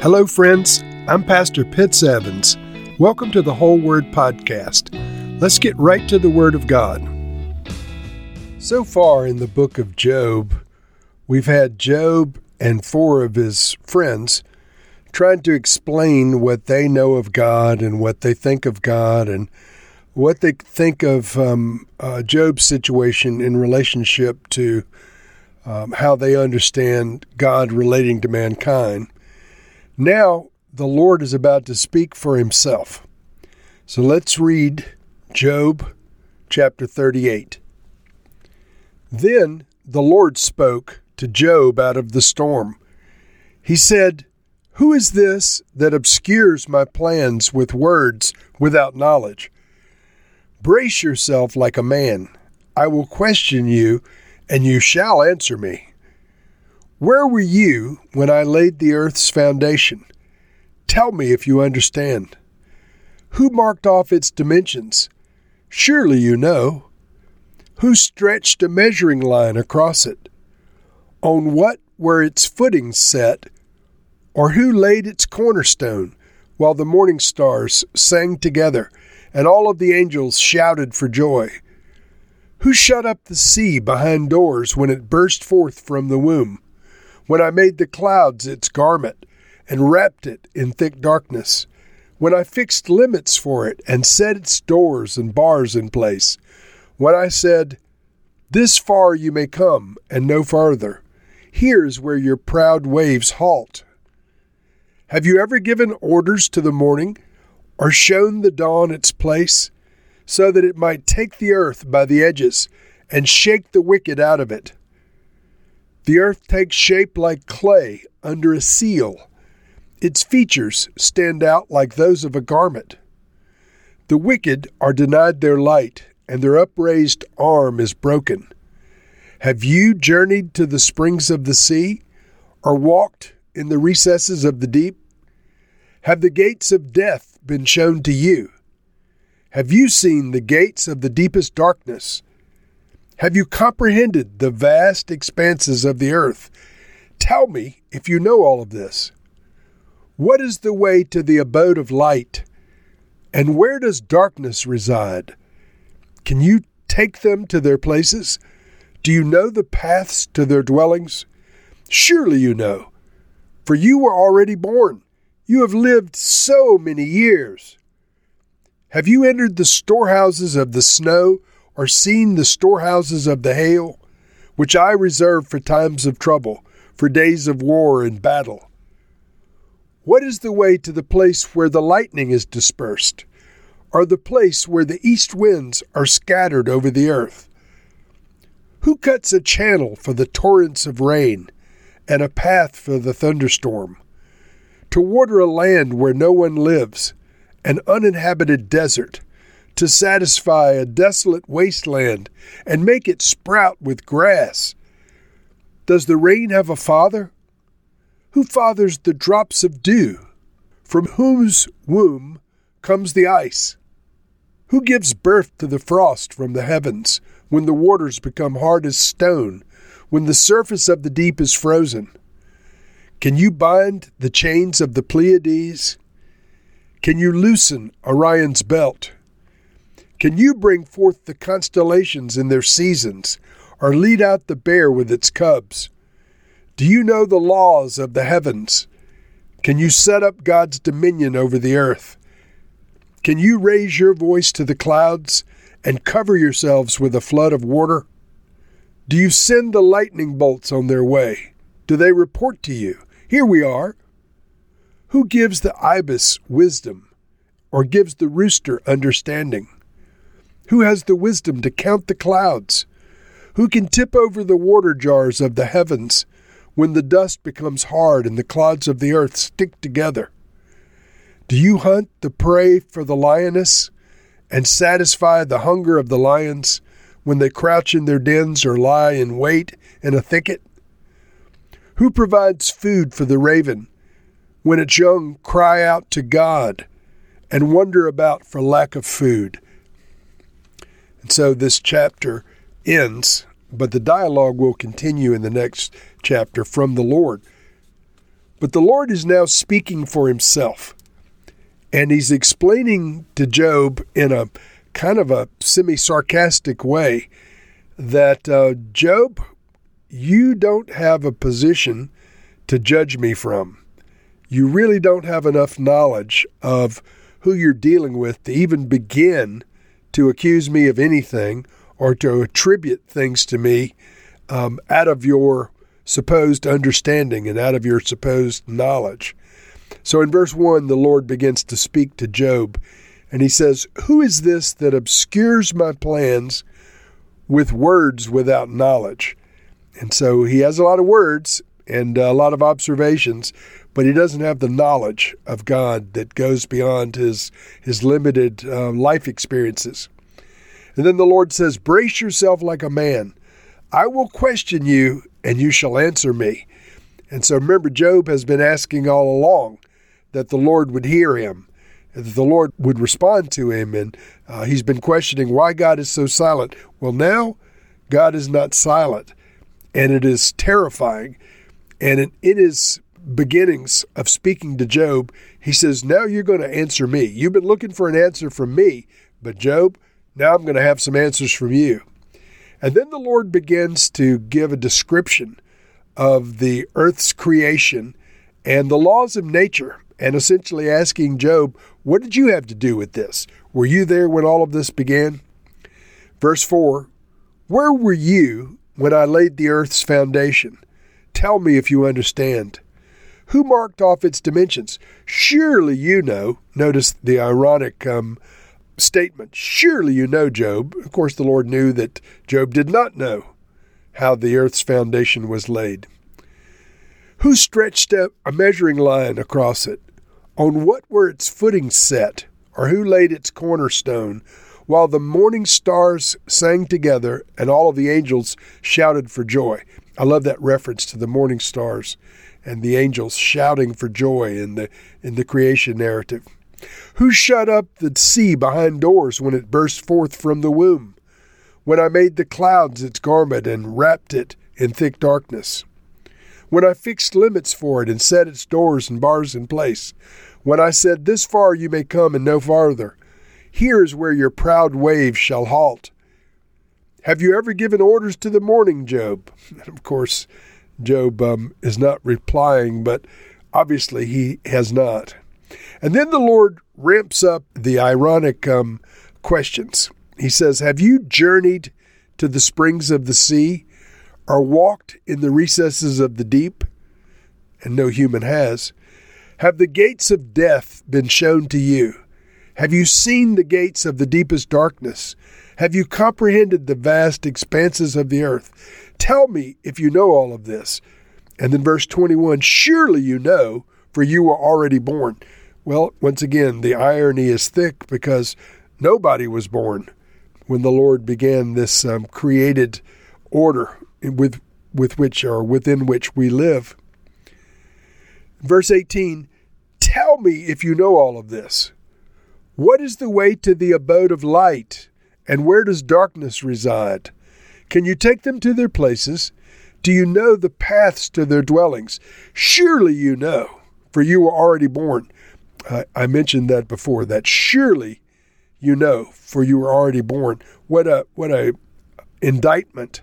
Hello, friends. I'm Pastor Pitts Evans. Welcome to the Whole Word Podcast. Let's get right to the Word of God. So far in the book of Job, we've had Job and four of his friends trying to explain what they know of God and what they think of God and what they think of um, uh, Job's situation in relationship to um, how they understand God relating to mankind. Now, the Lord is about to speak for himself. So let's read Job chapter 38. Then the Lord spoke to Job out of the storm. He said, Who is this that obscures my plans with words without knowledge? Brace yourself like a man. I will question you, and you shall answer me. Where were you when I laid the earth's foundation? Tell me if you understand. Who marked off its dimensions? Surely you know. Who stretched a measuring line across it? On what were its footings set? Or who laid its cornerstone while the morning stars sang together and all of the angels shouted for joy? Who shut up the sea behind doors when it burst forth from the womb? When I made the clouds its garment and wrapped it in thick darkness, when I fixed limits for it and set its doors and bars in place, when I said, This far you may come and no farther, here's where your proud waves halt. Have you ever given orders to the morning, or shown the dawn its place, so that it might take the earth by the edges and shake the wicked out of it? The earth takes shape like clay under a seal. Its features stand out like those of a garment. The wicked are denied their light, and their upraised arm is broken. Have you journeyed to the springs of the sea, or walked in the recesses of the deep? Have the gates of death been shown to you? Have you seen the gates of the deepest darkness? Have you comprehended the vast expanses of the earth? Tell me if you know all of this. What is the way to the abode of light? And where does darkness reside? Can you take them to their places? Do you know the paths to their dwellings? Surely you know, for you were already born. You have lived so many years. Have you entered the storehouses of the snow or seen the storehouses of the hail, which I reserve for times of trouble, for days of war and battle? What is the way to the place where the lightning is dispersed, or the place where the east winds are scattered over the earth? Who cuts a channel for the torrents of rain, and a path for the thunderstorm? To water a land where no one lives, an uninhabited desert, to satisfy a desolate wasteland and make it sprout with grass. Does the rain have a father? Who fathers the drops of dew? From whose womb comes the ice? Who gives birth to the frost from the heavens when the waters become hard as stone, when the surface of the deep is frozen? Can you bind the chains of the Pleiades? Can you loosen Orion's belt? Can you bring forth the constellations in their seasons, or lead out the bear with its cubs? Do you know the laws of the heavens? Can you set up God's dominion over the earth? Can you raise your voice to the clouds and cover yourselves with a flood of water? Do you send the lightning bolts on their way? Do they report to you, Here we are? Who gives the ibis wisdom, or gives the rooster understanding? Who has the wisdom to count the clouds? Who can tip over the water jars of the heavens when the dust becomes hard and the clods of the earth stick together? Do you hunt the prey for the lioness and satisfy the hunger of the lions when they crouch in their dens or lie in wait in a thicket? Who provides food for the raven when its young cry out to God and wonder about for lack of food? So this chapter ends, but the dialogue will continue in the next chapter from the Lord. But the Lord is now speaking for himself. And he's explaining to Job in a kind of a semi sarcastic way that uh, Job, you don't have a position to judge me from. You really don't have enough knowledge of who you're dealing with to even begin to accuse me of anything or to attribute things to me um, out of your supposed understanding and out of your supposed knowledge. So in verse 1, the Lord begins to speak to Job, and he says, Who is this that obscures my plans with words without knowledge? And so he has a lot of words and a lot of observations, but he doesn't have the knowledge of God that goes beyond his, his limited uh, life experiences. And then the Lord says, Brace yourself like a man. I will question you, and you shall answer me. And so remember, Job has been asking all along that the Lord would hear him, that the Lord would respond to him. And uh, he's been questioning why God is so silent. Well, now God is not silent, and it is terrifying. And in his beginnings of speaking to Job, he says, Now you're going to answer me. You've been looking for an answer from me, but Job, now I'm going to have some answers from you. And then the Lord begins to give a description of the earth's creation and the laws of nature, and essentially asking Job, What did you have to do with this? Were you there when all of this began? Verse 4 Where were you when I laid the earth's foundation? Tell me if you understand. Who marked off its dimensions? Surely you know. Notice the ironic um, statement. Surely you know, Job. Of course, the Lord knew that Job did not know how the earth's foundation was laid. Who stretched a measuring line across it? On what were its footings set? Or who laid its cornerstone? While the morning stars sang together and all of the angels shouted for joy. I love that reference to the morning stars and the angels shouting for joy in the in the creation narrative. Who shut up the sea behind doors when it burst forth from the womb? When I made the clouds its garment and wrapped it in thick darkness? When I fixed limits for it and set its doors and bars in place? When I said, This far you may come and no farther? Here is where your proud waves shall halt. Have you ever given orders to the morning, Job? And of course, Job um, is not replying, but obviously he has not. And then the Lord ramps up the ironic um, questions. He says, Have you journeyed to the springs of the sea or walked in the recesses of the deep? And no human has. Have the gates of death been shown to you? Have you seen the gates of the deepest darkness? Have you comprehended the vast expanses of the earth? Tell me if you know all of this. And then verse 21 Surely you know, for you were already born. Well, once again, the irony is thick because nobody was born when the Lord began this um, created order with, with which or within which we live. Verse 18 Tell me if you know all of this. What is the way to the abode of light, and where does darkness reside? Can you take them to their places? Do you know the paths to their dwellings? Surely you know, for you were already born. I, I mentioned that before, that surely you know, for you were already born. What a what a indictment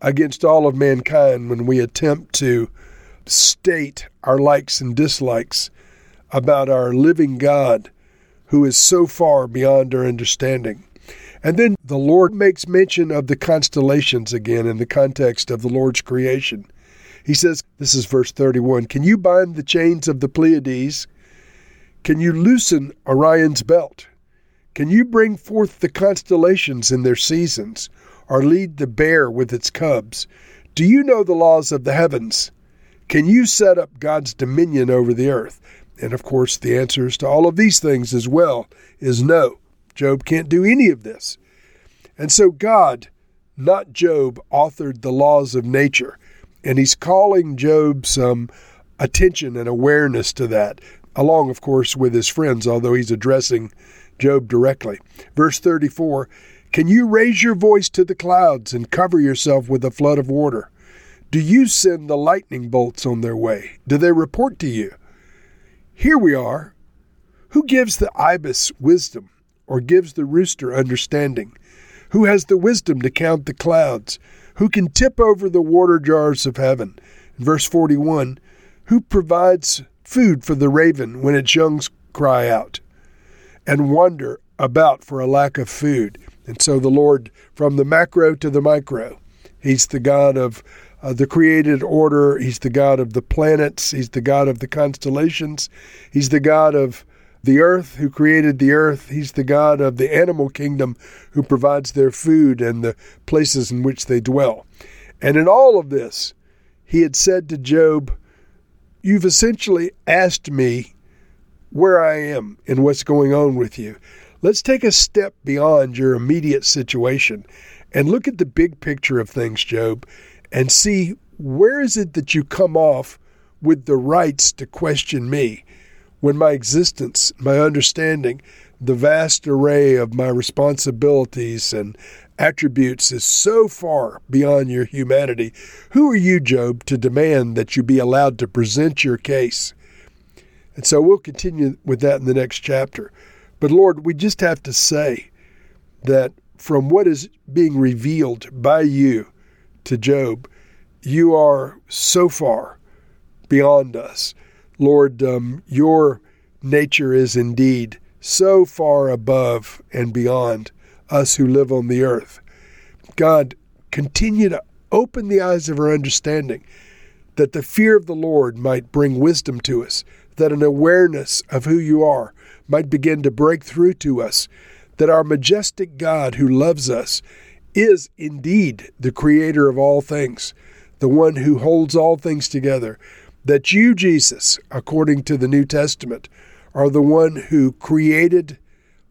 against all of mankind when we attempt to state our likes and dislikes about our living God who is so far beyond our understanding. And then the Lord makes mention of the constellations again in the context of the Lord's creation. He says, this is verse 31 Can you bind the chains of the Pleiades? Can you loosen Orion's belt? Can you bring forth the constellations in their seasons, or lead the bear with its cubs? Do you know the laws of the heavens? Can you set up God's dominion over the earth? And of course, the answers to all of these things as well is no. Job can't do any of this. And so God, not Job, authored the laws of nature. And he's calling Job some attention and awareness to that along, of course, with his friends, although he's addressing Job directly. Verse 34 Can you raise your voice to the clouds and cover yourself with a flood of water? Do you send the lightning bolts on their way? Do they report to you? Here we are. Who gives the ibis wisdom, or gives the rooster understanding? Who has the wisdom to count the clouds? Who can tip over the water jars of heaven? verse 41 Who provides food for the raven when its young cry out and wonder about for a lack of food? And so the Lord, from the macro to the micro, He's the God of uh, the created order. He's the God of the planets. He's the God of the constellations. He's the God of the earth who created the earth. He's the God of the animal kingdom who provides their food and the places in which they dwell. And in all of this, he had said to Job, You've essentially asked me where I am and what's going on with you. Let's take a step beyond your immediate situation and look at the big picture of things, Job, and see where is it that you come off with the rights to question me when my existence, my understanding, the vast array of my responsibilities and attributes is so far beyond your humanity. Who are you, Job, to demand that you be allowed to present your case? And so we'll continue with that in the next chapter. But Lord, we just have to say that from what is being revealed by you to Job, you are so far beyond us. Lord, um, your nature is indeed so far above and beyond us who live on the earth. God, continue to open the eyes of our understanding that the fear of the Lord might bring wisdom to us, that an awareness of who you are might begin to break through to us, that our majestic God who loves us is indeed the creator of all things, the one who holds all things together, that you, Jesus, according to the New Testament, are the one who created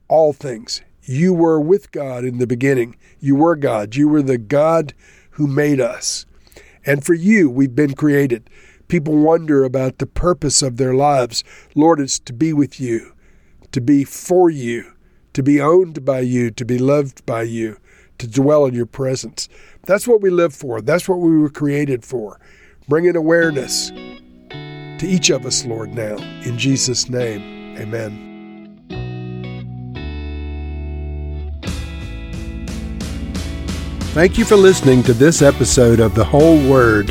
all things. You were with God in the beginning. You were God. You were the God who made us. And for you, we've been created. People wonder about the purpose of their lives. Lord, it's to be with you, to be for you, to be owned by you, to be loved by you, to dwell in your presence. That's what we live for. That's what we were created for. Bring Bringing awareness to each of us, Lord, now. In Jesus' name, amen. Thank you for listening to this episode of The Whole Word.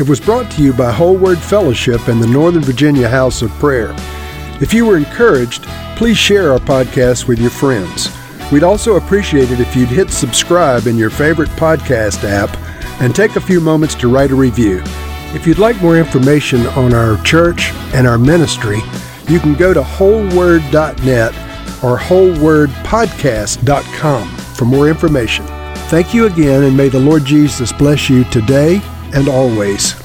It was brought to you by Whole Word Fellowship and the Northern Virginia House of Prayer. If you were encouraged, please share our podcast with your friends. We'd also appreciate it if you'd hit subscribe in your favorite podcast app and take a few moments to write a review. If you'd like more information on our church and our ministry, you can go to wholeword.net or wholewordpodcast.com for more information. Thank you again, and may the Lord Jesus bless you today and always.